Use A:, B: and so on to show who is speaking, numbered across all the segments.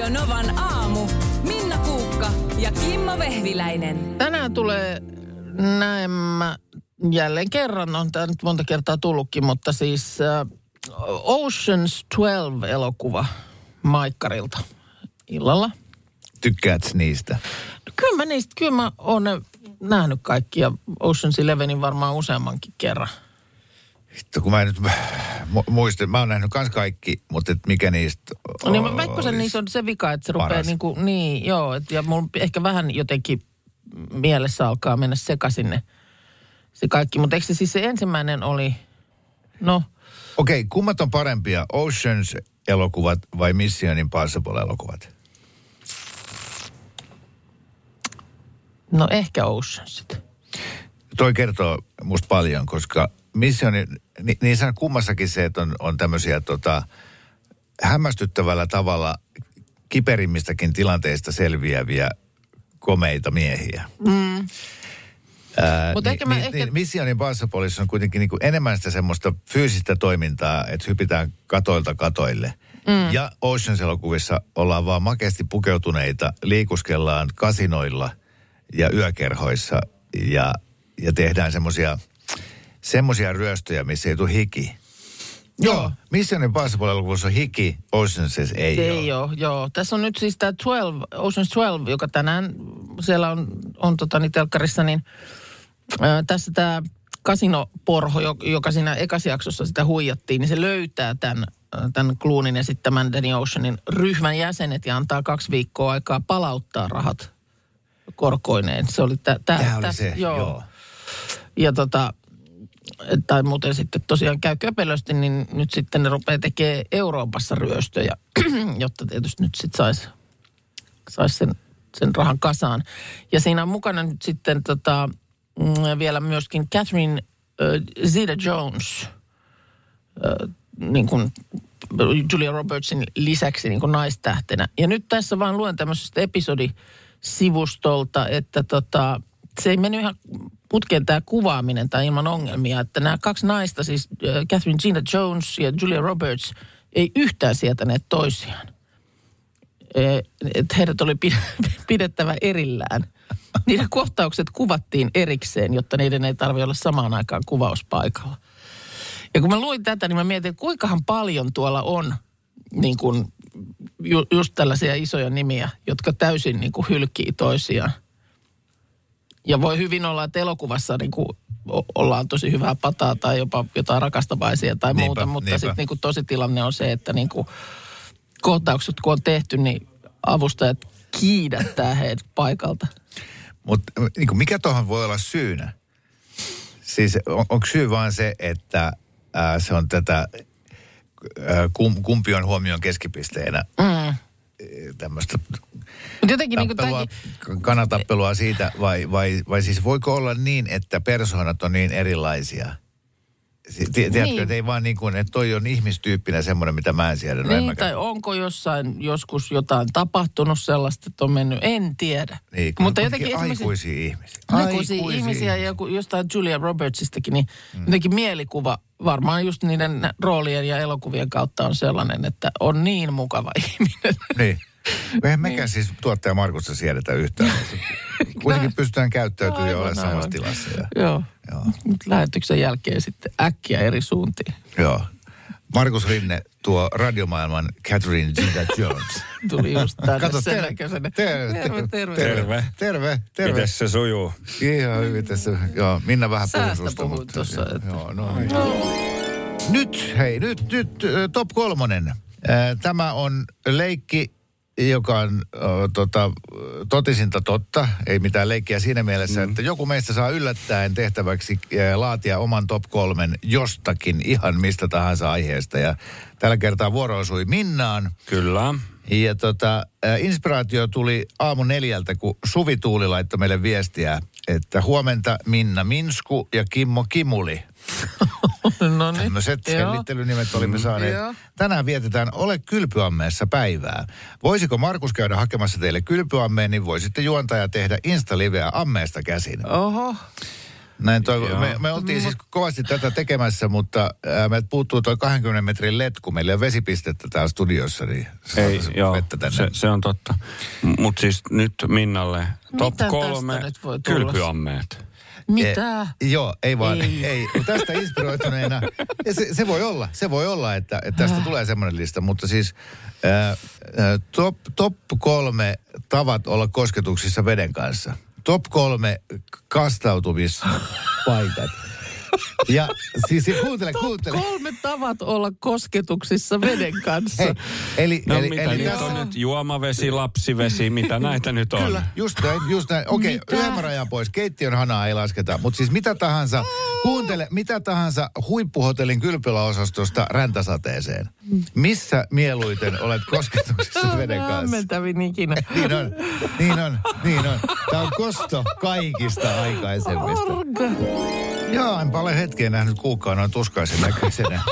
A: Radio Novan aamu. Minna Kuukka ja Kimmo Vehviläinen.
B: Tänään tulee näemmä jälleen kerran, on tämä nyt monta kertaa tullutkin, mutta siis uh, Oceans 12-elokuva Maikkarilta illalla.
C: Tykkäät niistä?
B: No kyllä mä niistä, kyllä mä oon nähnyt kaikki ja Oceans Elevenin varmaan useammankin kerran.
C: Hitto, kun mä nyt mu- muistan, mä oon nähnyt kans kaikki, mutta et mikä niistä
B: No niin, Veikkosen
C: olis-
B: niissä on se vika, että se rupeaa
C: paras?
B: niin kuin, niin joo, et, ja mulla ehkä vähän jotenkin mielessä alkaa mennä sekaisin ne, se kaikki. Mutta eikö se siis se ensimmäinen oli, no
C: Okei, kummat on parempia, Oceans-elokuvat vai Mission Impossible-elokuvat?
B: No ehkä Ocean sitten.
C: Toi kertoo musta paljon, koska Mission, ni, niissä on kummassakin se, että on, on tämmöisiä tota, hämmästyttävällä tavalla kiperimmistäkin tilanteista selviäviä komeita miehiä. Mm. Ää,
B: Mut ehkä mä
C: niin,
B: ehkä-
C: niin Mission Impossibleissa on kuitenkin niinku enemmän sitä semmoista fyysistä toimintaa, että hypitään katoilta katoille. Mm. Ja Oceans-elokuvissa ollaan vaan makeasti pukeutuneita, liikuskellaan kasinoilla ja yökerhoissa ja, ja tehdään semmoisia semmoisia ryöstöjä, missä ei tule hiki. Joo. Mission Impossible-elokuvassa on hiki, Oceansissa ei,
B: Ei
C: ole.
B: ole, joo. Tässä on nyt siis tämä 12, Ocean's 12, joka tänään siellä on, on tota, niin telkkarissa, niin ää, tässä tämä kasinoporho, jo- joka siinä ekasjaksossa sitä huijattiin, niin se löytää tämän, tämän Cloonin esittämän Danny Oceanin ryhmän jäsenet ja antaa kaksi viikkoa aikaa palauttaa rahat korkoineen. Se oli tä, tä,
C: Tämä oli se, joo. joo.
B: ja tota, tai muuten sitten tosiaan käy köpelösti, niin nyt sitten ne rupeaa tekemään Euroopassa ryöstöjä, jotta tietysti nyt sitten saisi sais sen, sen rahan kasaan. Ja siinä on mukana nyt sitten tota, mm, vielä myöskin Catherine äh, Zeta-Jones, äh, niin kuin Julia Robertsin lisäksi niin kuin naistähtenä. Ja nyt tässä vaan luen tämmöisestä episodisivustolta, että tota, se ei mennyt ihan putkeen tämä kuvaaminen tai ilman ongelmia, että nämä kaksi naista, siis Catherine Gina Jones ja Julia Roberts, ei yhtään sietäneet toisiaan. Että heidät oli pid- pidettävä erillään. Niiden kohtaukset kuvattiin erikseen, jotta niiden ei tarvitse olla samaan aikaan kuvauspaikalla. Ja kun mä luin tätä, niin mä mietin, että kuinkahan paljon tuolla on niin kuin, ju, just tällaisia isoja nimiä, jotka täysin niin kuin hylkii toisiaan. Ja voi hyvin olla, että elokuvassa niin kuin ollaan tosi hyvää pataa tai jopa jotain rakastavaisia tai
C: Niinpä,
B: muuta, mutta sitten niin kuin tositilanne on se, että niin kuin kohtaukset kun on tehty, niin avustajat kiidättää heidät paikalta.
C: Mutta niin mikä tuohon voi olla syynä? Siis on, onko syy vaan se, että ää, se on tätä, ää, kum, kumpi on huomion keskipisteenä
B: Mm.
C: Tämmöistä
B: jotenkin niin kuin
C: tappelua,
B: tämänkin,
C: kanatappelua siitä, vai, vai, vai siis voiko olla niin, että persoonat on niin erilaisia? Tiedätkö,
B: Niin.
C: että ei vaan niin kuin, että toi on ihmistyyppinä semmoinen, mitä mä en siedä. No en
B: niin,
C: mäkään.
B: tai onko jossain joskus jotain tapahtunut sellaista, että on mennyt, en tiedä.
C: Niin,
B: Mutta jotenkin
C: aikuisia ihmisiä.
B: aikuisia ihmisiä ja joku, jostain Julia Robertsistakin, niin mm. jotenkin mielikuva varmaan just niiden roolien ja elokuvien kautta on sellainen, että on niin mukava ihminen.
C: Niin. Eihän mekään siis tuottaja Markusta siedetä yhtään. Kuitenkin pystytään käyttäytymään ja
B: Aivan,
C: olemaan samassa tilassa. Ja,
B: Joo.
C: Joo.
B: Nyt lähetyksen jälkeen sitten äkkiä eri suuntiin.
C: joo. Markus Rinne, tuo radiomaailman Catherine Zeta-Jones.
B: Tuli just tänne
C: Kato,
B: sen
C: terve,
B: näköisenä.
C: terve,
B: terve, terve.
D: Terve.
C: Terve, terve.
D: Miten se sujuu?
C: Ihan hyvin tässä. Joo, Minna vähän
B: Säästä
C: susta.
B: puhuin
C: mutta-
B: tuossa, että-
C: Joo, no niin. Nyt, hei, nyt, nyt top kolmonen. Tämä on leikki, joka on ö, tota, totisinta totta. Ei mitään leikkiä siinä mielessä, mm. että joku meistä saa yllättäen tehtäväksi ö, laatia oman top kolmen jostakin ihan mistä tahansa aiheesta. Ja tällä kertaa vuoro osui Minnaan.
D: Kyllä.
C: Ja tota, inspiraatio tuli aamu neljältä, kun Suvi Tuuli laittoi meille viestiä, että huomenta Minna Minsku ja Kimmo Kimuli.
B: No niin.
C: Tämmöiset
B: Joo.
C: selvittelynimet olimme saaneet.
B: Joo.
C: Tänään vietetään Ole kylpyammeessa päivää. Voisiko Markus käydä hakemassa teille kylpyammeen, niin voisitte juontaja tehdä Insta-liveä ammeesta käsin.
B: Oho.
C: Näin toi, me, me oltiin siis kovasti tätä tekemässä, mutta ää, meiltä puuttuu toi 20 metrin letku. Meillä ei ole vesipistettä täällä studiossa, niin
D: Ei, joo,
C: vettä tänne.
D: se, se on totta. Mutta siis nyt Minnalle top
B: Mitä
D: kolme kylpyammeet.
B: Mitä?
C: E, joo, ei vaan, ei.
B: Ei.
C: Tästä inspiroituneena, ja se, se voi olla, se voi olla, että, että tästä tulee semmoinen lista, mutta siis ää, ää, top, top kolme tavat olla kosketuksissa veden kanssa. Top kolme kastautumispaikat. Ja siis kuuntele, kuuntele.
B: Kolme tavat olla kosketuksissa veden kanssa.
C: Hei, eli,
D: No
C: eli,
D: mitä
C: eli
D: niitä
C: tässä
D: on nyt? Juomavesi, lapsivesi, mitä näitä nyt on?
C: Kyllä, just näin, just näin. Okei, okay, yhden rajan pois. Keittiön hanaa ei lasketa. Mutta siis mitä tahansa, kuuntele, mitä tahansa huippuhotellin kylpyläosastosta räntäsateeseen. Missä mieluiten olet kosketuksessa veden kanssa?
B: Hämmentävin ikinä.
C: Niin on, niin on, niin on. Tämä on kosto kaikista aikaisemmista.
B: Orga.
C: Joo, enpä ole hetkeen nähnyt kuukkaan noin tuskaisen näköisenä.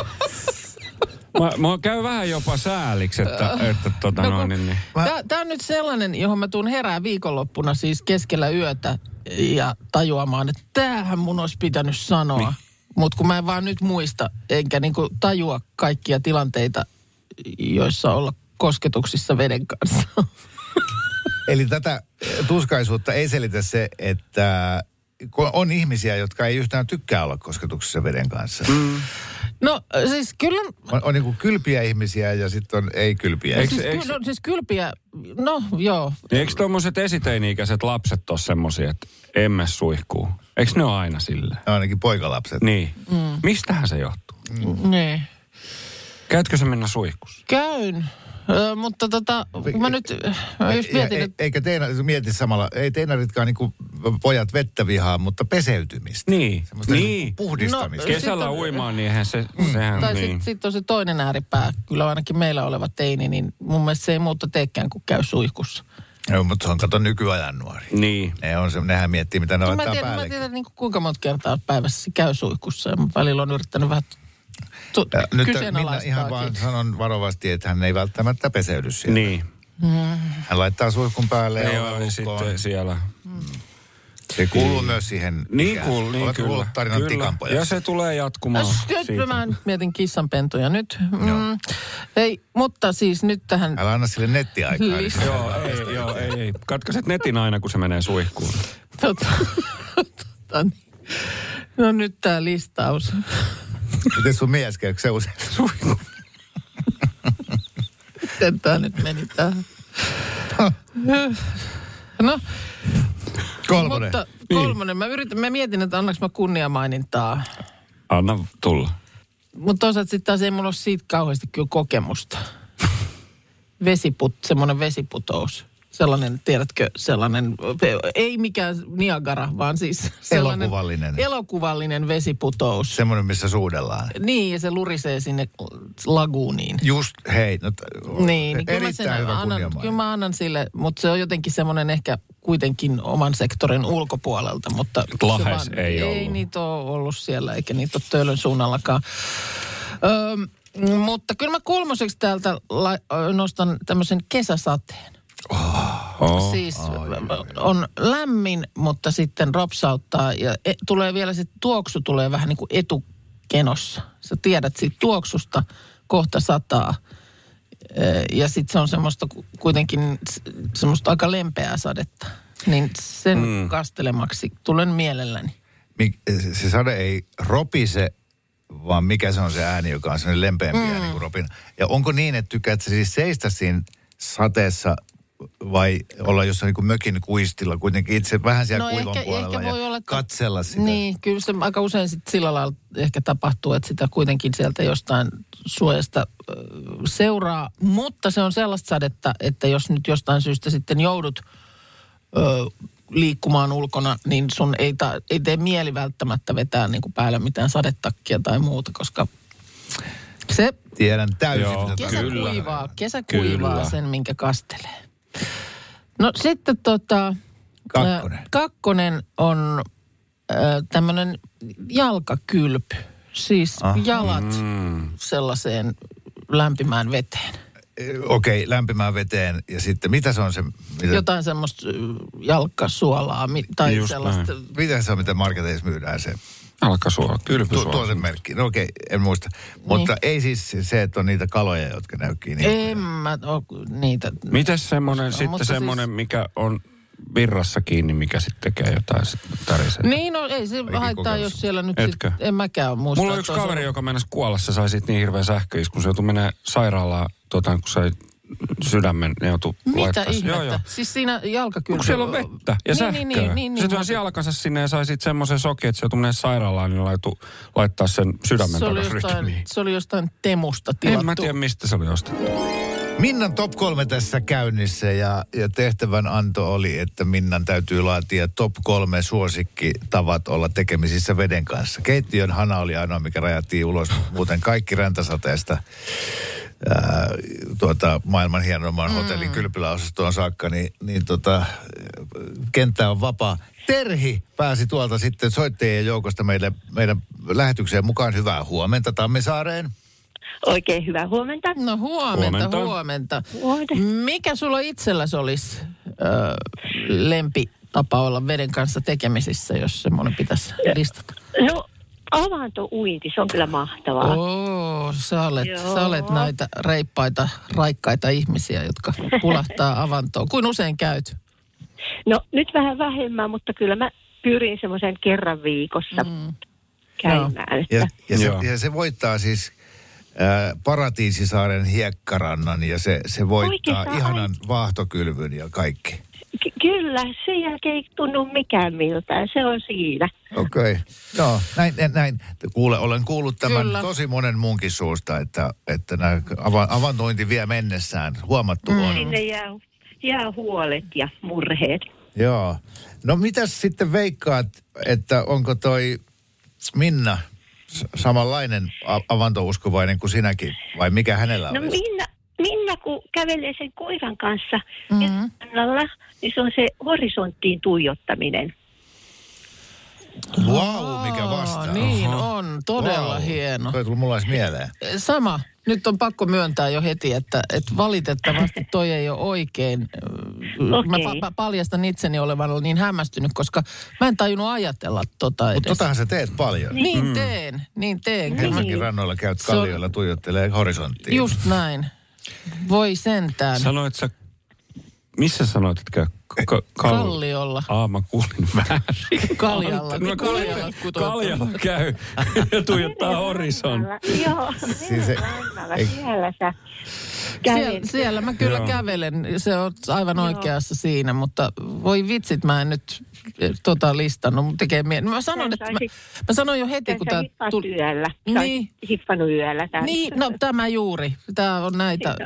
D: Mä, mä käy vähän jopa sääliksi, että, että tota
B: No,
D: noin, niin, niin.
C: Mä-
B: Tämä on nyt sellainen, johon mä tuun herää viikonloppuna siis keskellä yötä ja tajuamaan, että tämähän mun olisi pitänyt sanoa.
D: Niin.
B: Mutta kun mä en vaan nyt muista, enkä niinku tajua kaikkia tilanteita, joissa olla kosketuksissa veden kanssa.
C: Eli tätä tuskaisuutta ei selitä se, että kun on ihmisiä, jotka ei yhtään tykkää olla kosketuksessa veden kanssa. Mm.
B: No siis kyllä,
C: On, on niin kuin kylpiä ihmisiä ja sitten on ei-kylpiä.
D: Eikö-
B: siis,
D: eikö-
B: ky, no, siis kylpiä, no joo.
D: Eikö tuommoiset esiteini-ikäiset lapset ole semmosia, että emme suihkuu? Eikö ne ole aina silleen?
C: Ainakin poikalapset.
D: Niin. Mm. Mistähän se johtuu?
B: Niin.
D: Käytkö se mennä suihkussa?
B: Käyn. Ö, mutta tota, kun mä nyt mä just
C: Ja
B: mietin,
C: e-
B: että
C: eikä teina, mieti samalla, ei teinaritkaan niinku pojat vettä vihaa, mutta peseytymistä.
D: Niin.
C: Semmoista
D: Niin.
C: niinku puhdistamista.
B: No,
D: Kesällä
B: Sitten-
D: uimaan, niin eihän se, sehän
B: Tai
D: niin.
B: sitten sit on se toinen ääripää, kyllä ainakin meillä oleva teini, niin mun mielestä se ei muuta teekään kuin käy suihkussa.
C: Joo, mutta se on kato nykyajan nuori.
D: Niin.
C: Ne on se, nehän miettii, mitä ne
B: No, mä tiedän, mä
C: päälle.
B: tiedän niin kuin kuinka monta kertaa päivässä se käy suihkussa ja mä välillä on yrittänyt vähän tu-
C: Ja nyt Minna
B: kyseenalaistaakin.
C: ihan vaan sanon varovasti, että hän ei välttämättä peseydy siellä.
D: Niin.
C: Hän laittaa suihkun päälle ja
D: Joo,
C: lukkoon.
D: sitten siellä.
C: Se kuuluu myös siihen.
D: Niin
C: ikään.
D: kuul, niin
C: Olet
D: kyllä.
C: tarinan
D: kyllä. Ja se tulee jatkumaan
B: Nyt
D: siitä.
B: mä nyt mietin kissanpentuja nyt. Mm. Ei, mutta siis nyt tähän...
C: Älä anna sille nettiaikaa. niin.
D: Joo, ei, joo, ei, ei. Katkaiset netin aina, kun se menee suihkuun.
B: Tota, tota, niin. no nyt tämä listaus.
C: Miten sun mies käykö se usein suihkuun?
B: Miten tämä nyt meni tähän? No,
C: Kolmonen.
B: mutta kolmonen. Mä, yritän, mä mietin, että annaks mä kunniamainintaa.
D: Anna tulla.
B: Mutta toisaalta sitten taas ei mulla ole siitä kauheasti kyllä kokemusta. Vesiput, semmoinen vesiputous. Sellainen, tiedätkö, sellainen, ei mikään Niagara, vaan siis sellainen
C: Elokuvallinen.
B: elokuvallinen vesiputous.
C: Semmoinen, missä suudellaan.
B: Niin, ja se lurisee sinne laguuniin.
C: Just, hei. No,
B: Niin, niin kyllä mä, sen
C: hyvä
B: annan, kyllä mä annan sille, mutta se on jotenkin semmoinen ehkä kuitenkin oman sektorin ulkopuolelta. Mutta
D: Lahes
B: vaan-
D: ei
B: Ei
D: ollut.
B: niitä ole ollut siellä, eikä niitä ole töölön suunnallakaan. Öö, mutta kyllä mä kolmoseksi täältä la, nostan tämmöisen kesäsateen.
D: Oh.
B: Siis on lämmin, mutta sitten ropsauttaa ja e, tulee vielä se tuoksu tulee vähän niin kuin etukenossa. Sä tiedät siitä tuoksusta kohta sataa. Ö, Ja sitten se on semmoista ku- kuitenkin semmoista aika lempeää sadetta. Niin sen mm. kastelemaksi tulen mielelläni.
C: Mik- se sade ei ropise, vaan mikä se on se ääni, joka on sellainen lempeämpi mm. ääni kuin ropin. Ja onko niin, että tykkäät siis seistä siinä sateessa vai olla jossain niin kuin mökin kuistilla kuitenkin itse vähän siellä
B: No
C: kuivan
B: ehkä,
C: puolella
B: ehkä
C: ja
B: voi olla, että-
C: katsella sitä.
B: Niin, kyllä se aika usein sit sillä lailla ehkä tapahtuu, että sitä kuitenkin sieltä jostain suojasta seuraa. Mutta se on sellaista sadetta, että jos nyt jostain syystä sitten joudut ö, liikkumaan ulkona, niin sun ei, ta, ei tee mieli välttämättä vetää niin kuin päälle mitään sadetakkia tai muuta, koska se
C: Tiedän täysin,
D: Joo.
B: kesä
D: Kyllä.
B: kuivaa, kesä kuivaa
D: Kyllä.
B: sen, minkä kastelee. No sitten tota...
C: Kakkonen.
B: Ö, kakkonen on tämmöinen jalkakylpy. Siis
C: Aha.
B: jalat
D: Mm.
B: sellaiseen lämpimään veteen.
C: okei, okay, lämpimään veteen ja sitten mitä se on se, mitä,
B: Jotain semmoista jalkkasuolaa mi- tai
D: Just
B: sellaista.
C: mitä se on, mitä marketeissa myydään se
D: Alkasuola,
C: tu-
D: kylpysuola.
C: tuotemerkki? No okei, okay, en muista. Mutta ei siis se, että on niitä kaloja, jotka näykkii niin.
B: En mä niitä.
D: Mites semmoinen,
B: No,
D: sitten
B: mutta
D: semmoinen, mikä on virrassa kiinni, mikä sitten tekee jotain sit tärisee?
B: Niin, no ei se haittaa,
C: kokemus.
B: jos siellä nyt
D: Etkö?
B: sit, en mäkään muista.
D: Mulla on yksi kaveri,
B: ollut-
D: joka mennessä kuolla, se sai siitä niin hirveän sähköis, kun se joutui menee sairaalaan, tota, kun sai sydämen, ne joutui
B: Mitä
D: laittaa-
B: ihmettä?
D: Joo, joo.
B: Siis siinä jalkakylpy...
D: Kun siellä on vettä ja
B: niin,
D: sähköä.
B: Niin, niin, niin, niin,
D: se työnsi jalkansa sinne ja sai sitten semmoisen sokin, että se joutui menee sairaalaan, niin laitu, laittaa sen sydämen
B: se oli, jostain,
D: rytmiin.
B: se oli jostain temusta tilattu.
D: En mä tiedä, mistä se oli ostettu.
C: Minnan top kolme tässä käynnissä ja, ja tehtävän anto oli, että Minnan täytyy laatia top kolme suosikkitavat olla tekemisissä veden kanssa. Keittiön hana oli ainoa, mikä rajattiin ulos. Muuten kaikki räntäsateesta ää, tuota, maailman hienoimman hotellin kylpyläosastoon saakka, niin, niin tota, kenttä on vapaa. Terhi pääsi tuolta sitten soittajien joukosta meille, meidän lähetykseen mukaan. Hyvää huomenta Tammisaareen.
E: Oikein hyvää huomenta.
B: No huomenta,
D: Huomenta.
B: huomenta.
E: Huomenta.
B: Mikä sulla itselläsi olisi ö, lempitapa olla veden kanssa tekemisissä, jos semmoinen pitäisi listata?
E: No, avantouinti, se on kyllä mahtavaa.
B: Oo, sä olet,
E: Joo.
B: sä olet näitä reippaita, raikkaita ihmisiä, jotka pulahtaa avantoon. Kuin usein käyt?
E: No, nyt vähän vähemmän, mutta kyllä mä pyrin semmoisen kerran viikossa mm. käymään.
C: Ja,
E: Että,
C: ja, se,
D: Joo.
C: ja se voittaa siis ää, Paratiisisaaren hiekkarannan ja se, se voittaa
E: Oikeastaan
C: ihanan vaahtokylvyn ja kaikki.
E: Ky- kyllä, sen jälkeen ei tunnu mikään miltään. Se on siinä.
C: Okei. Okay. Joo, näin, näin, näin. Kuule, olen kuullut tämän
B: Kyllä.
C: tosi monen muunkin suusta, että, että nämä ava, avantointi vie mennessään. Huomattu mm. on.
E: Sinne jää, jää huolet ja murheet.
C: Joo. No mitäs sitten veikkaat, että onko toi Minna samanlainen avantouskovainen kuin sinäkin? Vai mikä hänellä
E: No
C: olisi?
E: Minna, Minna kun kävelee sen koiran kanssa mm-hmm. niin se on se horisonttiin tuijottaminen.
C: Wow, mikä
B: Aa,
C: vastaa.
B: Niin on, todella
C: Wow.
B: hieno.
C: Toi ei tullut mulla edes mieleen.
B: Sama. Nyt on pakko myöntää jo heti, että, että valitettavasti toi ei ole oikein. Mä
E: Okei.
B: pa- pa- paljastan itseni olevan niin hämmästynyt, koska mä en tajunnut ajatella tota edes.
C: Mutta totahan sä teet paljon.
B: Niin mm. teen, niin teen. Kyllä mä-
C: Helsinkin rannoilla käyt kallioilla tuijottelee horisonttiin.
B: Just näin. Voi sentään.
D: Sanoit sä, missä sanoit, että käy? Ka- kal-
B: Kalliolla.
D: Aa, mä kuulin väärin.
B: Kaljalla.
D: Mä kuulin,
B: Kaljalla.
D: Kaljalla käy ja tuijottaa horisont.
E: Joo,
C: Siis se-
E: siellä sä
B: Siellä,
E: kävelet.
B: siellä mä kyllä
D: Joo.
B: kävelen, se on aivan oikeassa siinä, mutta voi vitsit, mä en nyt eh, tota listannut, mutta tekee mieli. Mä sanoin,
E: Sä
B: että mä, mä sanoin jo heti, kun
E: hippaat
B: tuli.
E: yöllä.
B: Niin.
E: hippannut yöllä. Tämän.
B: Niin, no tämä juuri. Tämä on näitä,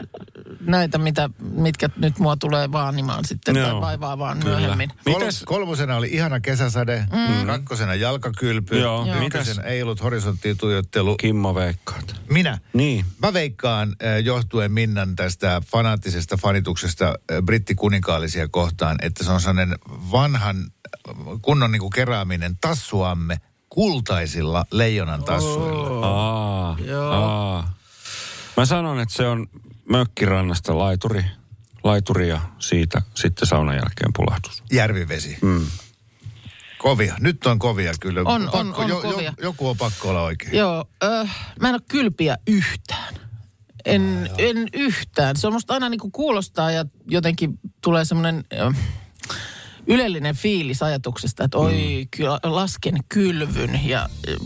B: näitä mitä, mitkä nyt mua tulee vaanimaan sitten tai
D: Joo,
B: vaivaa vaan
D: kyllä.
B: myöhemmin.
C: Kol-
D: Mites,
C: kolmosena oli ihana kesäsade, mm. kakkosena jalkakylpy,
D: Joo. Joo.
C: ykkösenä ei ollut horisonttiin tuijottelu.
D: Kimmo veikkaat?
C: Minä.
D: Niin.
C: Mä veikkaan äh, johtuen Minnan tästä fanaattisesta fanituksesta äh, brittikuninkaalisia kohtaan, että se on sellainen vanhan kunnon niinku kerääminen tassuamme kultaisilla leijonan tassuilla.
D: Aa,
B: Joo.
D: aa. Mä sanon, että se on mökkirannasta laituri, laituri ja siitä sitten saunan jälkeen pulahdus.
C: Järvivesi.
D: Mm.
C: Kovia. Nyt on kovia kyllä.
B: On, on, on kovia.
C: joku on pakko olla oikein.
B: Joo, äh, mä en ole kylpiä yhtään. En, en yhtään. Se on musta aina niinku kuulostaa ja jotenkin tulee semmoinen ylellinen fiilis ajatuksesta, että oi, kyllä lasken kylvyn ja äh,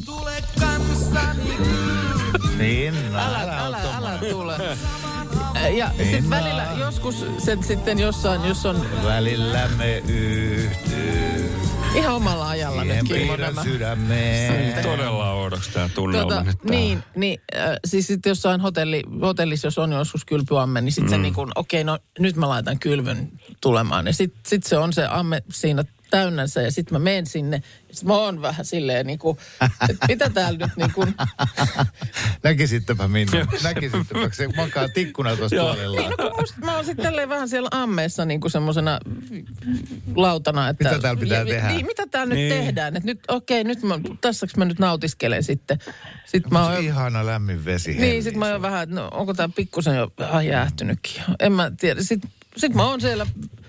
C: Niin, no,
B: älä,
C: älä,
B: älä,
C: älä,
B: älä tule. Ja sitten
C: Minna.
B: välillä joskus sen sitten jossain, jos on
C: Välillä me yhtyy.
B: Ihan omalla ajalla nyt nämä.
C: sydämeen.
D: Todella oudoksi tämä tunnelma
B: Tota,
D: nyt täällä.
B: niin, niin äh, siis sitten jossain hotelli, hotellissa, jos on joskus kylpyamme, niin sitten mm. se niin kuin, okei, no nyt mä laitan kylvyn tulemaan. Ja sitten sit se on se amme siinä täynnänsä ja sitten mä menen sinne. Sitten mä oon vähän silleen niin kuin, että mitä täällä nyt niin kuin,
C: Näkisittepä Minna. Näkisittepä, se makaa tikkuna tuossa tuolilla.
B: niin, no, musta, mä oon sitten tälleen vähän siellä ammeessa niin kuin semmosena lautana, että...
C: Mitä täällä pitää
B: ja-
C: tehdä?
B: Niin, mitä täällä
D: Niin.
B: nyt tehdään? Että nyt, okei, nyt mä, tässäks mä nyt nautiskelen sitten. Sitten mä oon,
C: Ihana lämmin vesi.
B: niin, sitten mä oon vähän, että no, onko tää pikkusen jo vähän jäähtynytkin. En mä tiedä. Sitten sit mä oon siellä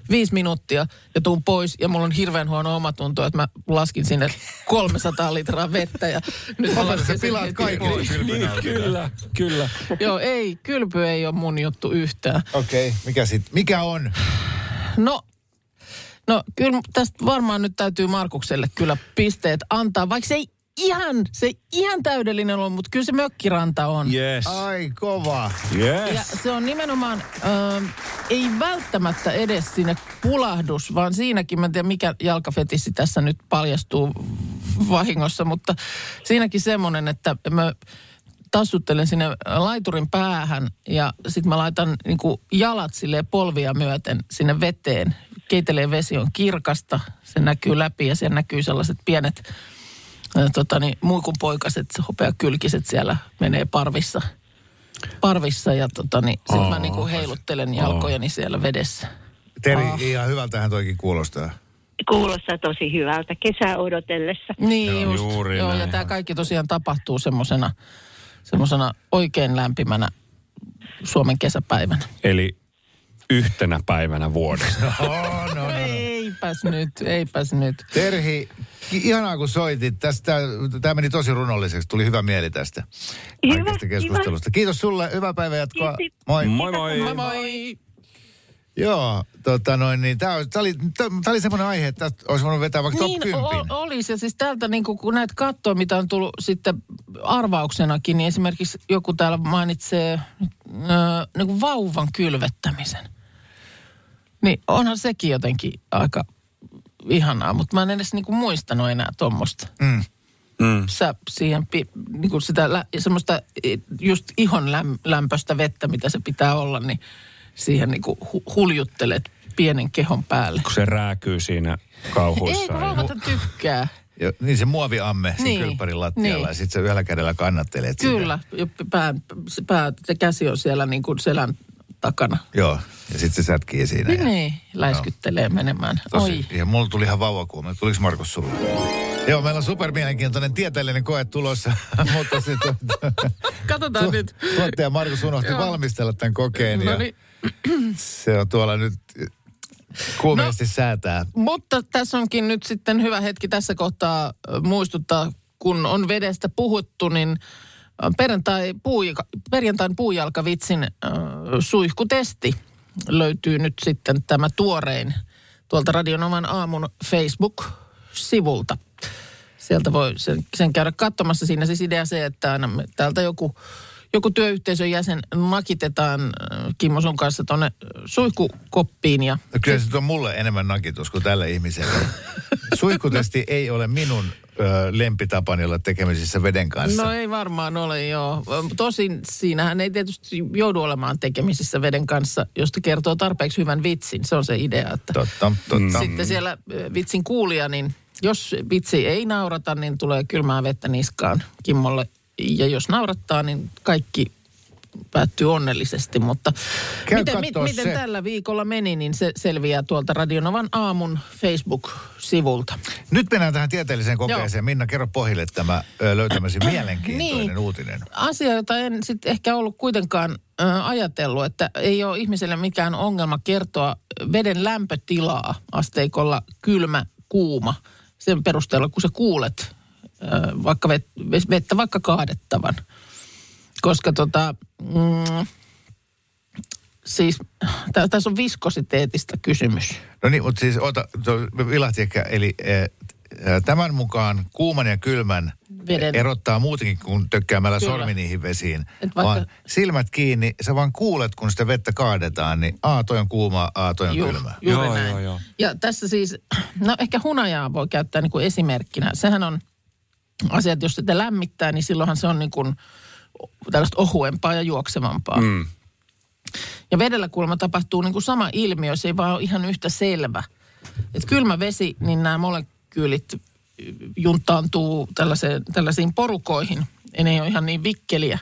B: viisi minuuttia ja tuun pois ja mulla on hirveän huono omatunto, että mä laskin sinne 300 litraa vettä ja nyt mä lasken sen
C: pilaat
B: heti
C: kaiken
B: pois.
C: kylpyn alta.
D: Kyllä, kyllä.
B: Joo, ei, kylpy ei ole mun juttu yhtään.
C: Okei, okay. mikä sit? Mikä on?
B: No, no kyllä tästä varmaan nyt täytyy Markukselle kyllä pisteet antaa, vaikka se ei ihan, se ihan täydellinen ole, mutta kyllä se mökkiranta on.
D: Yes.
C: Ai kova.
B: Ja
D: Yes.
B: se on nimenomaan, äh, ei välttämättä edes sinne pulahdus, vaan siinäkin, mä en tiedä mikä jalkafetissi tässä nyt paljastuu vahingossa, mutta siinäkin semmoinen, että mä tassuttelen sinne laiturin päähän ja sitten mä laitan niin jalat sille polvia myöten sinne veteen. Keitelee vesi on kirkasta, se näkyy läpi ja siellä näkyy sellaiset pienet äh, totani, muikunpoikaset, hopeakylkiset siellä menee parvissa parvissa ja tota, niin, sit mä
D: Aa.
B: niinku heiluttelen jalkojani siellä vedessä.
C: Teri,
B: Ah.
C: ihan hyvältähän toikin kuulostaa.
E: Kuulostaa tosi hyvältä kesää odotellessa.
B: Niin
D: Joo,
B: just.
D: juuri
B: Joo,
D: näin.
B: ja tämä kaikki tosiaan tapahtuu semmosena semmosena oikein lämpimänä Suomen kesäpäivänä.
D: Eli yhtenä päivänä vuodessa.
C: Oh, no, no, no.
B: Eipäs nyt, eipäs nyt.
C: Terhi, ihanaa kun soitit. Tästä, tämä meni tosi runolliseksi. Tuli hyvä mieli tästä
E: Hyvä,
C: kaikesta keskustelusta. Kiitos sulle. Hyvää päivää jatkoa.
E: Kiitos.
C: Moi.
D: Moi moi.
B: Moi moi.
C: Joo, tota noin, niin tämä oli, tää oli semmoinen aihe, että olisi voinut vetää vaikka
B: Niin,
C: top 10.
B: o- olisi. Ja siis täältä niin kun näet katsoa, mitä on tullut sitten arvauksenakin, niin esimerkiksi joku täällä mainitsee ö, niin vauvan kylvettämisen. Niin onhan sekin jotenkin aika ihanaa, mutta mä en edes niin kuin muistanut enää tuommoista.
C: Mm.
D: Mm.
B: Sä siihen pi, niin kuin sitä lä, semmoista just ihon läm, lämpöistä vettä, mitä se pitää olla, niin siihen niin kuin hu, huljuttelet pienen kehon päälle.
D: Kun se rääkyy siinä kauhuissa.
B: Ei, kun vauvathan tykkää.
C: Ja, niin se muoviamme siinä
B: Niin,
C: kylppärin lattialla
B: niin.
C: ja sitten sä yhdellä kädellä kannattelet sitä.
B: Kyllä, ja pää, se, pää, se käsi on siellä niin kuin selän takana.
C: Joo, ja sitten se sätkii siinä.
B: Niin,
C: ja,
B: niin läiskyttelee menemään.
C: tosi,
B: Oi.
C: ja mulla tuli ihan vauvakuume. Tuliko Markus sulla? Joo, meillä on super mielenkiintoinen tieteellinen koe tulossa, mutta sitten
B: Katsotaan
C: tu-
B: nyt.
C: tuottaja Markus unohti
B: Joo.
C: valmistella tämän kokeen
B: No
C: ja
B: niin.
C: se on tuolla nyt kuumeisesti no. säätää.
B: Mutta tässä onkin nyt sitten hyvä hetki tässä kohtaa muistuttaa, kun on vedestä puhuttu, niin perjantai, puujalka, perjantain puujalkavitsin äh, suihkutesti löytyy nyt sitten tämä tuorein tuolta Radionoman aamun Facebook-sivulta. Sieltä voi sen, sen käydä katsomassa. Siinä siis idea se, että aina me täältä joku, joku työyhteisön jäsen nakitetaan Kimmo sun kanssa tuonne suihkukoppiin ja
C: No kyllä se on mulle enemmän nakitus kuin tälle ihmiselle. Suihkutesti ei ole minun lempitapani olla tekemisissä veden kanssa.
B: No ei varmaan ole, joo. Tosin siinähän ei tietysti joudu olemaan tekemisissä veden kanssa, josta kertoo tarpeeksi hyvän vitsin. Se on se idea, että
C: Totta, totta.
B: sitten siellä vitsin kuulija, niin jos vitsi ei naurata, niin tulee kylmää vettä niskaan Kimmolle. Ja jos naurattaa, niin kaikki päättyy onnellisesti, mutta
C: Käy
B: miten, mit, miten
C: se.
B: tällä viikolla meni, niin se selviää tuolta Radionovan aamun Facebook-sivulta.
C: Nyt mennään tähän tieteelliseen kokeeseen.
B: Joo.
C: Minna, kerro pohjille tämä löytämäsi mielenkiintoinen
B: Niin.
C: uutinen.
B: asia, jota en sitten ehkä ollut kuitenkaan ö, ajatellut, että ei ole ihmiselle mikään ongelma kertoa veden lämpötilaa asteikolla kylmä, kuuma. Sen perusteella, kun sä kuulet vaikka vet, vettä vaikka kaadettavan. Koska tota, mm, siis tä, tässä on viskositeetistä kysymys.
C: No niin, mutta siis ota, vilahti ehkä, eli eh, tämän mukaan kuuman ja kylmän
B: Veden.
C: erottaa muutenkin kuin tökkäämällä
B: Kyllä.
C: sormi niihin vesiin.
B: Et vaikka-
C: Vaan silmät kiinni, sä vaan kuulet, kun sitä vettä kaadetaan, niin A, toi on kuuma, A, toi on
B: Ju-
C: kylmä.
B: Juuri
D: Joo,
B: näin.
D: joo, joo.
B: Ja tässä siis, no ehkä hunajaa voi käyttää niin kuin esimerkkinä. Sehän on asia, että jos sitä lämmittää, niin silloinhan se on niin kuin tällaista ohuempaa ja juoksevampaa. Mm. Ja vedellä kuulemma tapahtuu niin kuin sama ilmiö, se ei vaan ole ihan yhtä selvä. että kylmä vesi, niin nämä molekyylit juntaantuu tällaiseen, tällaisiin porukoihin. Ja ne ei ole ihan niin vikkeliä.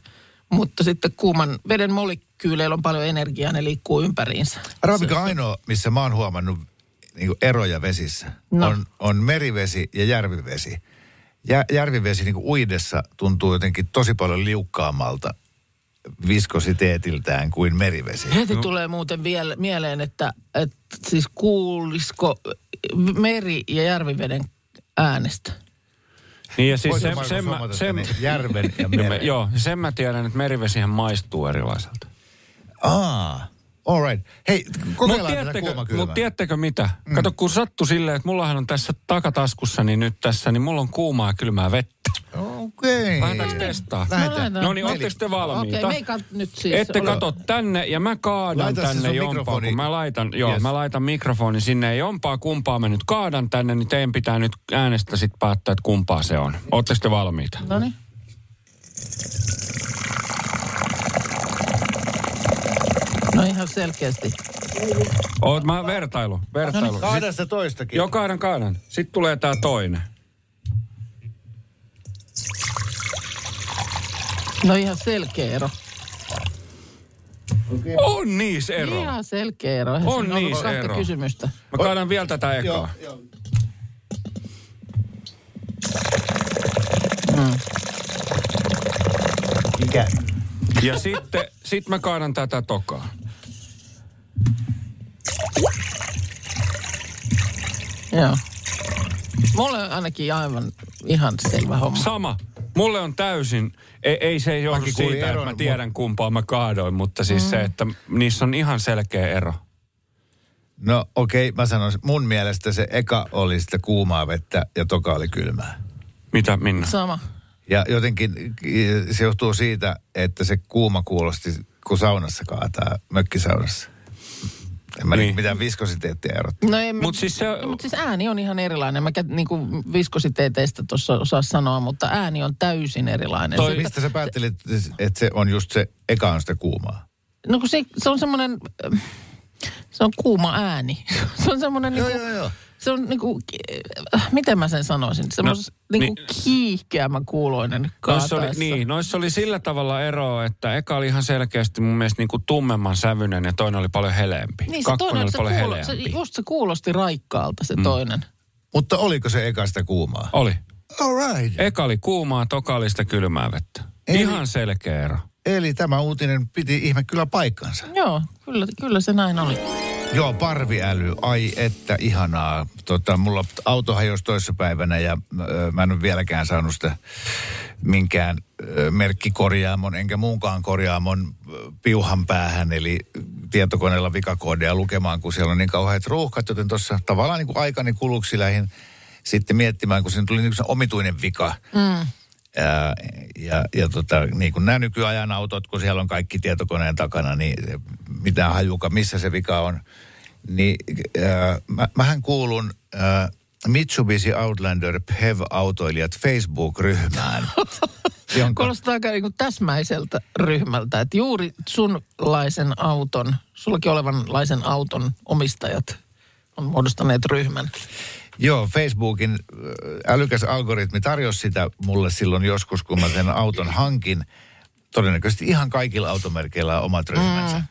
B: Mutta sitten kuuman veden molekyyleillä on paljon energiaa, ne liikkuu ympäriinsä.
C: Arvaa, mikä ainoa, missä mä oon huomannut niin eroja vesissä,
B: No.
C: on, on merivesi ja järvivesi. Ja, järvivesi niin uidessa tuntuu jotenkin tosi paljon liukkaammalta viskositeetiltään kuin merivesi.
B: Heti no. tulee muuten vielä mieleen, että, että siis kuulisiko meri- ja järviveden äänestä.
D: Niin ja siis sen, sen, mä, sen,
C: ne järven ja
D: Ja me,
C: meren.
D: joo, sen mä tiedän, että merivesihän maistuu erilaiselta.
C: Aa, all right. Hei,
D: Mutta
C: kokeillaan tätä
D: mut tiedättekö mitä? Mm. Kato, kun sattui silleen, että mullahan on tässä takataskussani nyt tässä, niin mulla on kuumaa ja kylmää vettä.
C: Okei.
D: Lähdetäänkö testaa?
C: Lähdetään.
D: No niin, ootteko te valmiita?
B: Okei, meikä nyt siis.
D: Ette
B: ole-
D: kato tänne ja mä kaadan
C: Laita se
D: tänne
C: sun
D: jompaa, kun mä laitan, joo,
C: Yes.
D: mä laitan mikrofonin sinne ja jompaa kumpaa mä nyt kaadan tänne, niin teidän pitää nyt äänestä sit päättää, että kumpaa se on. Ootteko te valmiita?
B: No niin. Ihan selkeästi.
D: Oot mä vertailu, vertailu.
C: Kaada sitä toistakin.
D: Joo, kaadan, kaadan. Sitten tulee tää toinen.
B: No ihan selkeä ero.
D: On niissä ero.
B: Ihan selkeä ero. Eihän
D: On niissä ero.
B: kysymystä.
D: Mä kaadan vielä tätä ekaa.
C: Joo, joo. Mikä?
D: Ja sitten sit mä kaadan tätä tokaa.
B: Joo. Mulle on ainakin aivan ihan selvä homma.
D: Sama. Mulle on täysin, ei, ei se johdu siitä, että mä tiedän kumpaa mä kaadoin, mutta siis mm. se, että niissä on ihan selkeä ero.
C: No okei, okay, mä sanoisin, mun mielestä se eka oli sitä kuumaa vettä ja toka oli kylmää.
D: Mitä Minna?
B: Sama.
C: Ja jotenkin se johtuu siitä, että se kuuma kuulosti, kun saunassa kaataa, mökkisaunassa. En mä
D: Niin.
C: niin. mitään viskositeettia erottaa.
B: No ei,
D: Mut siis se-
B: mut siis ääni on ihan erilainen. Mä niin kuin viskositeeteistä tuossa osaa sanoa, mutta ääni on täysin erilainen.
C: Toi,
B: Siitä-
C: mistä sä päättelit, että se on just se eka on sitä kuumaa?
B: No kun se, se on semmoinen, se on kuuma ääni. Se on semmoinen
C: Joo,
B: niinku,
C: joo, joo.
B: Se on niinku, äh, miten mä sen sanoisin, semmoinen
D: No,
B: niinku
D: niin-
B: kiihkeämä kuuloinen
D: Noissa oli, niin, noissa oli sillä tavalla ero, että eka oli ihan selkeästi mun mielestä niin kuin tummemman sävyinen ja toinen oli paljon heleempi.
B: Niin se
D: Kakkonen
B: toinen,
D: oli
B: se,
D: paljon
B: kuulo, se, just se kuulosti raikkaalta se
D: Mm.
B: toinen.
C: Mutta oliko se eka sitä kuumaa?
D: Oli.
C: All right.
D: Eka oli kuumaa, toka oli sitä kylmää vettä.
C: Eli-
D: Ihan selkeä ero.
C: Eli tämä uutinen piti ihme kyllä paikkansa.
B: Joo, kyllä, kyllä se näin oli.
C: Joo, parviäly, ai että ihanaa. Tota, mulla auto hajosi toissapäivänä ja ö, mä en ole vieläkään saanut sitä minkään ö, merkkikorjaamon enkä muunkaan korjaamon ö, piuhan päähän, eli tietokoneella vikakoodia lukemaan, kun siellä on niin kauheat ruuhkat, joten tuossa tavallaan niin kuin aikani kuluksi lähdin sitten miettimään, kun siinä tuli niin kuin omituinen vika. Mm. Ja, ja, ja tota, niin kuin nämä nykyajan autot, kun siellä on kaikki tietokoneen takana, niin mitään hajuka, missä se vika on. Niin äh, mä, mähän kuulun äh, Mitsubishi Outlander PHEV-autoilijat Facebook-ryhmään. jonka,
B: Kuulostaa aika niin kuin täsmäiseltä ryhmältä, että juuri sunlaisen auton, sullakin olevanlaisen auton omistajat on muodostaneet ryhmän.
C: joo, Facebookin äh, älykäs algoritmi tarjosi sitä mulle silloin joskus, kun mä sen auton hankin. Todennäköisesti ihan kaikilla automerkeillä on omat ryhmänsä. Mm.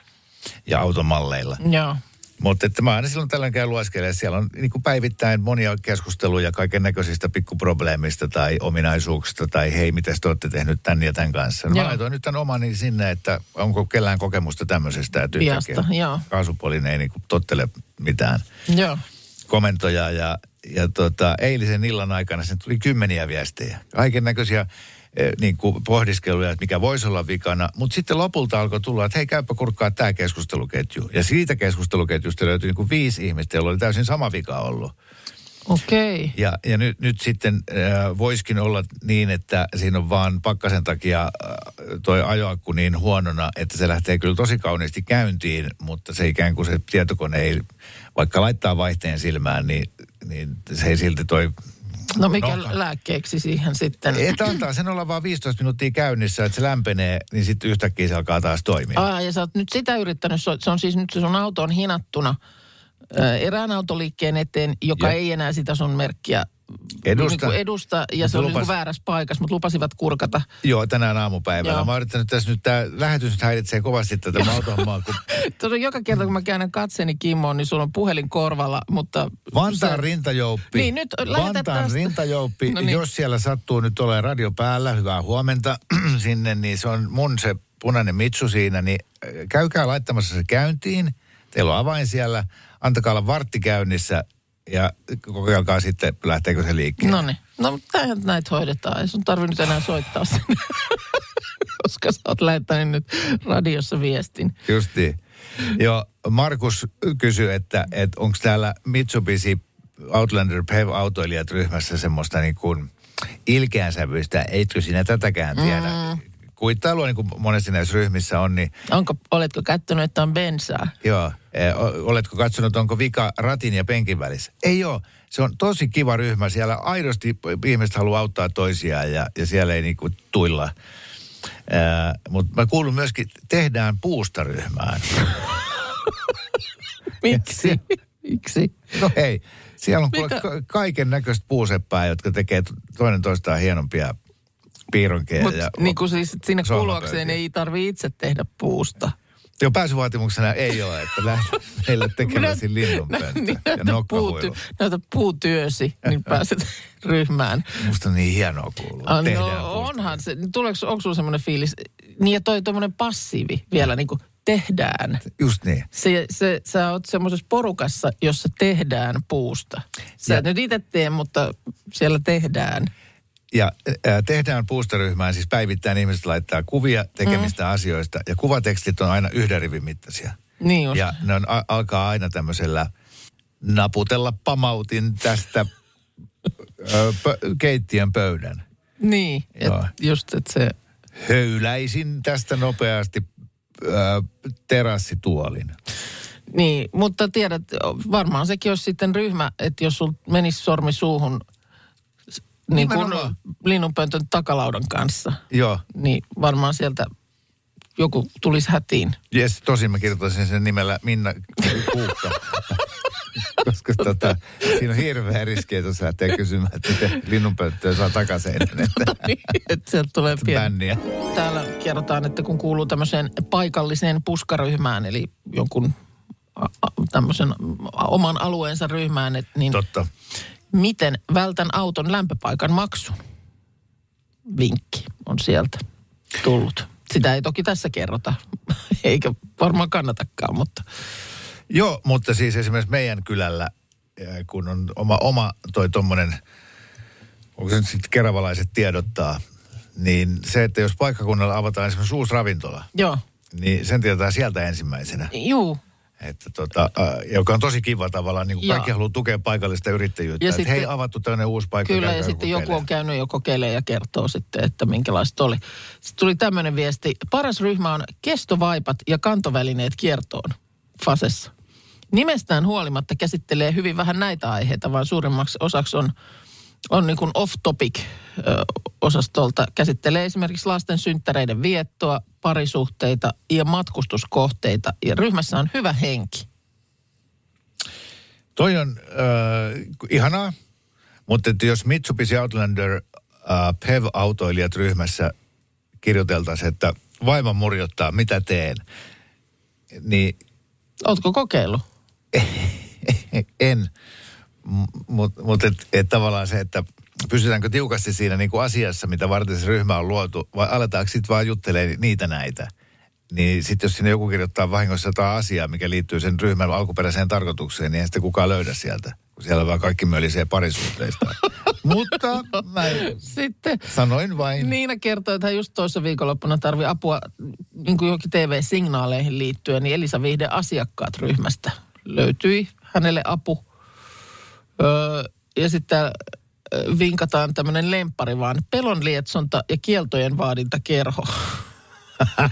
C: Ja automalleilla.
B: Joo.
C: Mutta että mä aina silloin tällöin käyn lueskelemaan. Siellä on niin kuin päivittäin monia keskusteluja kaiken näköisistä pikkuprobleemista tai ominaisuuksista tai hei, miten te olette tehnyt tän ja tämän kanssa. No, mä laitoin nyt tämän omani sinne, että onko kellään kokemusta tämmöisestä. Että yhtäkkiä
B: joo.
C: Kaasupuolin ei niin kuin tottele mitään
B: Joo.
C: komentoja ja, ja tota, eilisen illan aikana sen tuli kymmeniä viestejä. Kaiken näköisiä niin kuin pohdiskeluja, että mikä voisi olla vikana. Mutta sitten lopulta alkoi tulla, että hei käypä kurkkaa tämä keskusteluketju. Ja siitä keskusteluketjusta löytyi niin kuin viisi ihmistä, joilla oli täysin sama vika ollut.
B: Okei.
C: Ja, ja nyt, nyt sitten äh, voisikin olla niin, että siinä on vaan pakkasen takia äh, toi ajoakku niin huonona, että se lähtee kyllä tosi kauniisti käyntiin, mutta se ikään kuin se tietokone ei, vaikka laittaa vaihteen silmään, niin, niin se ei silti toi...
B: No mikä
C: No.
B: lääkkeeksi siihen sitten?
C: Että antaa sen olla vaan 15 minuuttia käynnissä, että se lämpenee, niin sitten yhtäkkiä se alkaa taas toimia.
B: Aa, ja sä oot nyt sitä yrittänyt, se on- siis nyt se sun auto on hinattuna erään autoliikkeen eteen, joka
C: Jep.
B: ei enää sitä sun merkkiä
C: Edusta.
B: Niin edusta ja se oli
C: lupas-
B: niin väärässä paikassa, mutta lupasivat kurkata.
C: Joo, tänään aamupäivällä.
B: Joo.
C: Mä oon yrittänyt tässä nyt, tämä lähetys nyt häiritsee kovasti tätä autohommaa, kun
B: Tuossa joka kerta, kun mä käännän katseeni Kimmoon, niin sulla on puhelin korvalla, mutta...
C: Vantaan
B: se-
C: rintajouppi.
B: Niin, nyt
C: Vantaan
B: tästä.
C: rintajouppi.
B: No niin.
C: Jos siellä sattuu nyt olemaan radio päällä, hyvää huomenta sinne, niin se on mun se punainen mitsu siinä, niin äh, käykää laittamassa se käyntiin. Teillä on avain siellä. Antakaa olla vartti käynnissä ja kokeilkaa sitten, lähteekö se liikkeelle.
B: No niin. No, näitä hoidetaan. Ei sun tarvi nyt enää soittaa sinne. Koska sä oot lähettänyt nyt radiossa viestin.
C: Justiin. Joo, Markus kysyi, että, että onko täällä Mitsubishi Outlander PHEV-autoilijat ryhmässä semmoista niin kuin ilkeänsävyistä, etkö sinä tätäkään tiedä? Mm. Kuittailua niin kuin monesti näissä ryhmissä on, niin
B: Onko, oletko kättynyt, että on bensaa?
C: joo, o- oletko katsonut, onko vika ratin ja penkin välissä? Ei ole. Se on tosi kiva ryhmä. Siellä aidosti ihmiset haluaa auttaa toisiaan ja, ja siellä ei niin kuin tuilla. Mutta mä kuulun myöskin, tehdään puusta ryhmään.
B: Miksi? Miksi?
C: No hei, siellä on
B: Mikä-
C: kaiken näköistä puuseppää, jotka tekee to- toinen toistaan hienompia piironkeja.
B: Mutta
C: ja
B: niin kuin siis sinne kuuluakseen ei tarvi itse tehdä puusta.
C: Joo, pääsyvaatimuksena ei ole, että lähdet meille tekemäsi linnunpönttö
B: niin,
C: ja nokkahuilu.
B: näytä puutyösi, niin pääset ryhmään.
C: Musta on niin hienoa kuulla.
B: Ah, no, onhan se. Tuleeko, onko sulla semmoinen fiilis? Niin ja toi tuommoinen passiivi vielä niin kuin tehdään.
C: Just niin.
B: Se, se, sä oot semmoisessa porukassa, jossa tehdään puusta. Sä
C: Ja-
B: et nyt itse tee, mutta siellä tehdään.
C: Ja ää, tehdään puustaryhmään, siis päivittäin ihmiset laittaa kuvia tekemistä mm. asioista, ja kuvatekstit on aina yhden rivin mittaisia.
B: Niin just.
C: Ja ne on, a, alkaa aina tämmöisellä naputella pamautin tästä ö, pö, keittiön pöydän.
B: Niin, et
C: Joo.
B: just, että se...
C: Höyläisin tästä nopeasti ö, terassituolin.
B: Niin, mutta tiedät, varmaan sekin olisi sitten ryhmä, että jos sul menisi sormi suuhun niin kuin linnunpöntön takalaudan kanssa,
C: Joo,
B: niin varmaan sieltä joku tulisi hätiin.
C: jes, tosin mä kirjoittaisin sen nimellä Minna Kuukka. Koska tota, siinä on hirveä riski, että jos lähtee kysymään, että miten linnunpönttöä saa takaisin. Että
B: niin, että sieltä tulee pieni. Täällä kerrotaan, että kun kuuluu tämmöiseen paikalliseen puskaryhmään, eli jonkun tämmöisen oman alueensa ryhmään, et, niin
C: Totta.
B: Miten vältän auton lämpöpaikan maksun? Vinkki on sieltä tullut. Sitä ei toki tässä kerrota, eikä varmaan kannatakaan, mutta
C: Joo, mutta siis esimerkiksi meidän kylällä, eh, kun on oma, oma toi tommonen, onko se nyt sitten keravalaiset tiedottaa, niin se, että jos paikkakunnalla avataan esimerkiksi uusi ravintola,
B: joo,
C: niin sen tietää sieltä ensimmäisenä.
B: juu.
C: Että tota, äh, joka on tosi kiva tavallaan, niin kuin kaikki haluaa tukea paikallista yrittäjyyttä.
B: Ja
C: että
B: sitten-
C: hei, avattu tämmöinen uusi paikka.
B: Kyllä, ja sitten joku on käynyt jo kokeilemaan ja kertoo sitten, että minkälaista oli. Sitten tuli tämmöinen viesti. Paras ryhmä on kestovaipat ja kantovälineet kiertoon Fasessa. Nimestään huolimatta käsittelee hyvin vähän näitä aiheita, vaan suurimmaksi osaksi on, on niin kuin off-topic ö, osastolta. Käsittelee esimerkiksi lasten synttäreiden viettoa, parisuhteita ja matkustuskohteita. Ja ryhmässä on hyvä henki.
C: Toi on äh, ihanaa, mutta että jos Mitsubishi Outlander äh, PHEV-autoilijat ryhmässä kirjoiteltaisiin, että vaimo murjottaa, mitä teen, niin
B: Ootko kokeillut?
C: en. Mutta mut et, et tavallaan se, että pysytäänkö tiukasti siinä niin kuin asiassa, mitä varten se ryhmä on luotu, vai aletaanko sitten vaan juttelee niitä näitä. Niin sitten jos sinne joku kirjoittaa vahingossa jotain asiaa, mikä liittyy sen ryhmän alkuperäiseen tarkoitukseen, niin ei sitten kukaan löydä sieltä, kun siellä on vaan kaikki mölisee parisuhteista. Mutta mä
B: Sitten
C: sanoin vain.
B: Niina kertoi, että hän just toissa viikonloppuna tarvi apua niin kuin johonkin TV-signaaleihin liittyen, niin Elisa Vihde asiakkaat ryhmästä löytyi hänelle apu. Öö, ja sitten vinkataan tämmöinen lemppari vaan, pelonlietsonta ja kieltojen vaadintakerho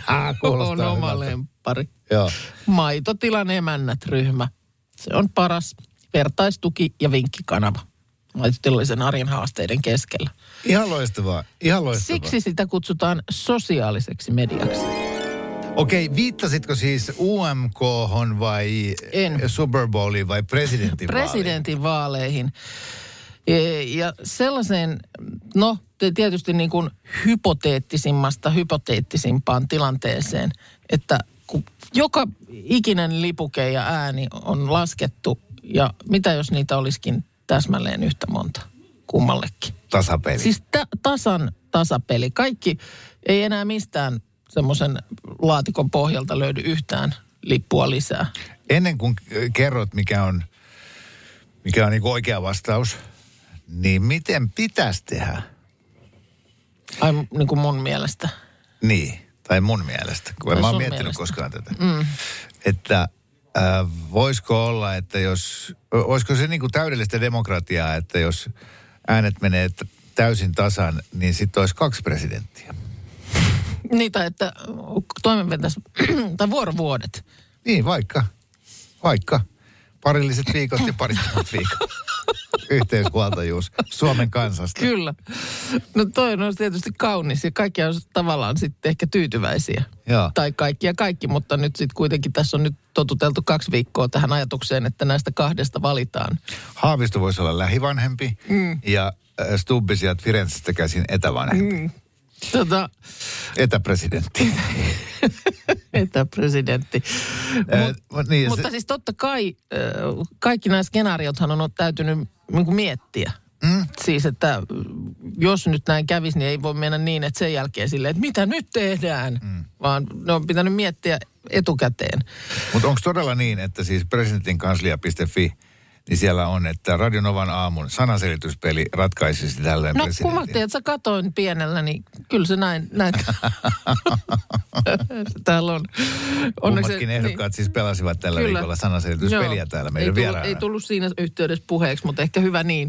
B: on
C: Kuulostaa
B: oma
C: hyvältä.
B: lemppari.
C: Joo.
B: Maitotilan emännät ryhmä. Se on paras vertaistuki ja vinkkikanava maitotilallisen arjen haasteiden keskellä.
C: Ihan loistavaa. Ihan loistavaa.
B: Siksi sitä kutsutaan sosiaaliseksi mediaksi.
C: Okei, viittasitko siis UMK vai
B: En.
C: Super Bowliin vai presidentin
B: presidentin vaaleihin. E, Ja sellaiseen, no tietysti niin kuin hypoteettisimmasta hypoteettisimpaan tilanteeseen, että kun joka ikinen lipuke ja ääni on laskettu ja mitä jos niitä olisikin täsmälleen yhtä monta kummallekin.
C: Tasapeli.
B: Siis ta- tasan tasapeli. Kaikki ei enää mistään semmoisen laatikon pohjalta löydy yhtään lippua lisää.
C: Ennen kuin kerrot, mikä on, mikä on niin oikea vastaus, niin miten pitäisi tehdä?
B: Ai niin kuin mun mielestä.
C: Niin, tai mun mielestä, kun en mä oon miettinyt
B: mielestä.
C: koskaan tätä. Mm. Että äh, voisiko olla, että jos, olisiko se niin kuin täydellistä demokratiaa, että jos äänet menee täysin tasan, niin sitten olisi kaksi presidenttiä.
B: Niitä, että toimenvetäisi, tai vuorovuodet.
C: Niin, vaikka. Vaikka. Parilliset viikot ja parittomat viikot. Yhteishuoltajuus Suomen kansasta.
B: Kyllä. No toi on tietysti kaunis ja kaikki on tavallaan sitten ehkä tyytyväisiä.
C: Joo.
B: Tai kaikki ja kaikki, mutta nyt sitten kuitenkin tässä on nyt totuteltu kaksi viikkoa tähän ajatukseen, että näistä kahdesta valitaan.
C: Haavisto voisi olla lähivanhempi mm. ja äh, Stubbi sieltä Firenzestä käsin etävanhempi. Mm.
B: Tota,
C: Etäpresidentti.
B: etäpresidentti.
C: Äh,
B: Mut,
C: niin,
B: mutta
C: se,
B: siis totta kai äh, kaikki nämä skenaariothan on täytynyt niin miettiä. Mm. Siis, että jos nyt näin kävisi, niin ei voi mennä niin, että sen jälkeen silleen, että mitä nyt tehdään, mm. vaan ne on pitänyt miettiä etukäteen.
C: Mutta onko todella niin, että siis presidentinkanslia.fi, niin siellä on, että Radionovan aamun sanaselityspeli ratkaisisi tällöin
B: No
C: presidentin.
B: kummattiin, että sä katoin pienellä, niin kyllä se näin, näin. Täällä on.
C: Kummatkin ehdokkaat siis pelasivat tällä
B: Kyllä.
C: viikolla sanaselityspeliä
B: Joo.
C: täällä
B: ei
C: meidän
B: tullut,
C: vieraana.
B: ei tullut siinä yhteydessä puheeksi, mutta ehkä hyvä niin.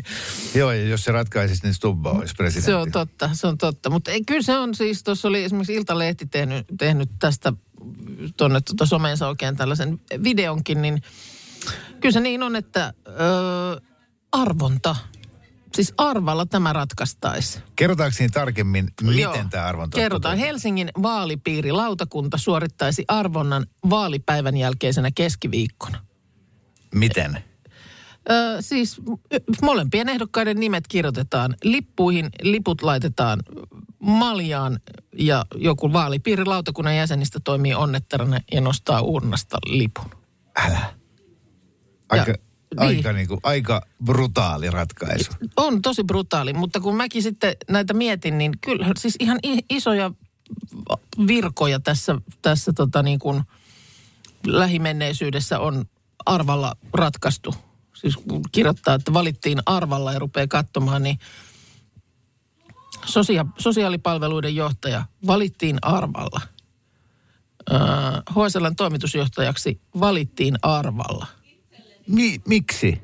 C: Joo, ja jos se ratkaisisi, niin Stubba olisi presidentti.
B: Se on totta, se on totta. Mutta ei, kyllä se on siis, tuossa oli esimerkiksi Iltalehti tehnyt, tehnyt tästä tuonne tuota someensa oikein tällaisen videonkin, niin kyllä se niin on, että öö, arvonta. Siis arvalla tämä ratkaistaisi.
C: Kerrotaanko siinä tarkemmin, miten
B: Joo.
C: tämä arvonta
B: Kerrotaan.
C: toteutuu?
B: Helsingin vaalipiirilautakunta suorittaisi arvonnan vaalipäivän jälkeisenä keskiviikkona.
C: Miten?
B: Ö, siis ö, molempien ehdokkaiden nimet kirjoitetaan lippuihin, liput laitetaan maljaan ja joku vaalipiirilautakunnan jäsenistä toimii onnettarana ja nostaa urnasta lipun.
C: Älä. Aika,
B: Ja-
C: aika,
B: niin.
C: niinku, aika brutaali ratkaisu.
B: On tosi brutaali, mutta kun mäkin sitten näitä mietin, niin kyllä siis ihan isoja virkoja tässä, tässä tota niin kuin lähimenneisyydessä on arvalla ratkaistu. Siis kun kirjoittaa, että valittiin arvalla ja rupeaa katsomaan, niin sosia- sosiaalipalveluiden johtaja valittiin arvalla. Öö, HSLn toimitusjohtajaksi valittiin arvalla.
C: Mi- miksi?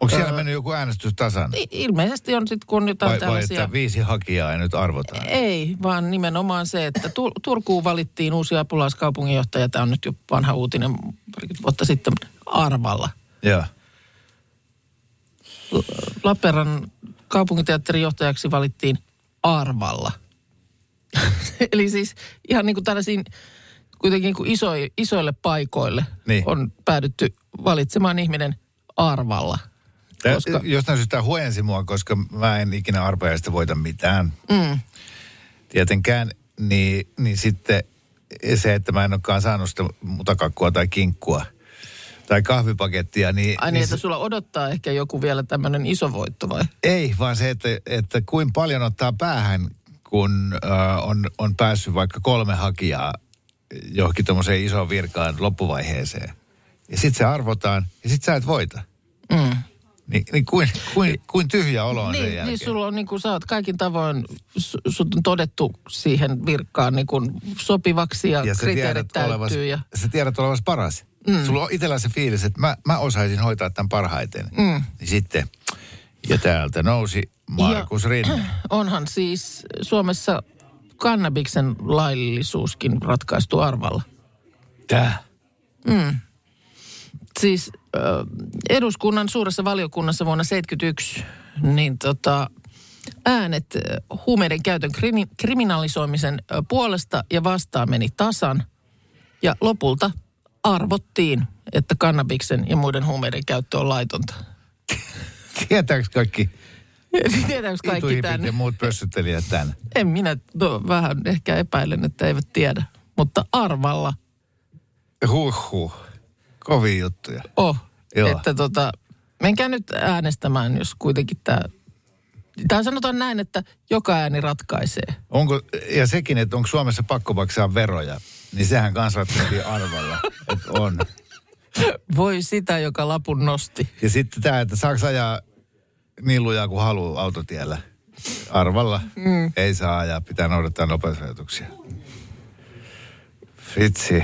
C: Onko siellä mennyt joku äänestys tasan?
B: Ilmeisesti on sitten kun jotain
C: Vai, vai
B: tällaisia...
C: että viisi hakijaa ja nyt arvotaan?
B: Ei, vaan nimenomaan se, että Tu- Turkuun valittiin uusi apulaiskaupunginjohtaja. Tämä on nyt jo vanha uutinen parikymmentä vuotta sitten arvalla.
C: Joo.
B: Lappeenrannan kaupunginteatterin johtajaksi valittiin arvalla. Eli siis ihan niin kuin tällaisiin kuitenkin kuin iso, isoille paikoille
C: Niin.
B: on päädytty valitsemaan ihminen arvalla.
C: Tää,
B: Koska-
C: Jostain syystä huojensi mua, koska mä en ikinä arpajaista voita mitään. Mm. Tietenkään, niin, niin sitten se, että mä en olekaan saanut sitä mutakakkua tai kinkkua tai kahvipakettia, niin,
B: Ai niin,
C: niin
B: että
C: se,
B: sulla odottaa ehkä joku vielä tämmöinen iso voitto vai?
C: ei, vaan se, että, että kuin paljon ottaa päähän, kun äh, on, on päässyt vaikka kolme hakijaa johonkin tuommoiseen isoon virkaan loppuvaiheeseen. Ja sitten se arvotaan ja sitten sä et voita.
B: Mm.
C: Niin, niin kuin, kuin, kuin tyhjä olo on sen
B: Niin,
C: jälkeen.
B: niin sulla on niin kuin sä oot kaikin tavoin, su- sut on todettu siihen virkaan niin kuin sopivaksi ja,
C: ja
B: kriteerit
C: tiedät, olevas,
B: täyttyy. Ja,
C: sä tiedät olevas paras. Mm. Sulla on itsellä se fiilis, että mä, mä osaisin hoitaa tämän parhaiten. Mm. Niin sitten, ja täältä nousi Markus Rinne.
B: onhan siis Suomessa kannabiksen laillisuuskin ratkaistu arvalla.
C: Tää.
B: Siis äh, eduskunnan suuressa valiokunnassa vuonna 1971 niin tota, äänet äh, huumeiden käytön krimi- kriminalisoimisen äh, puolesta ja vastaan meni tasan – Ja lopulta arvottiin, että kannabiksen ja muiden huumeiden käyttö on laitonta.
C: Tietääkö kaikki
B: Tietääkö kaikki tämän?
C: ja muut pössyttelijät tämän?
B: En minä no, vähän ehkä epäilen, että eivät tiedä. Mutta arvalla
C: Huh huh. Kovia juttuja.
B: oh,
C: Joo.
B: että tota, menkää nyt äänestämään, jos kuitenkin tämä... Tai sanotaan näin, että joka ääni ratkaisee.
C: Onko, ja sekin, että onko Suomessa pakko maksaa veroja, niin sehän kanssa ratkaistiin arvalla, että on.
B: Voi sitä, joka lapun nosti.
C: Ja sitten tämä, että saako ajaa niin lujaa kuin haluaa autotiellä. Arvalla mm. ei saa ajaa, pitää noudattaa nopeusrajoituksia. Vitsi.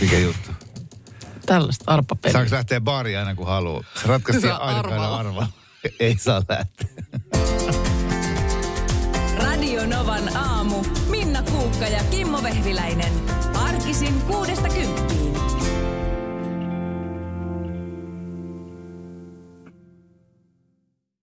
C: Mikä juttu?
B: Tällaista arpapeliä.
C: Saako lähteä baariin aina kun haluaa? Se
B: Saa
C: aina
B: arvalla.
C: arvalla. arvalla. Ei saa lähteä.
A: Radio Novan aamu. Minna Kuukka ja Kimmo Vehviläinen. Arkisin kuudesta kymppiin.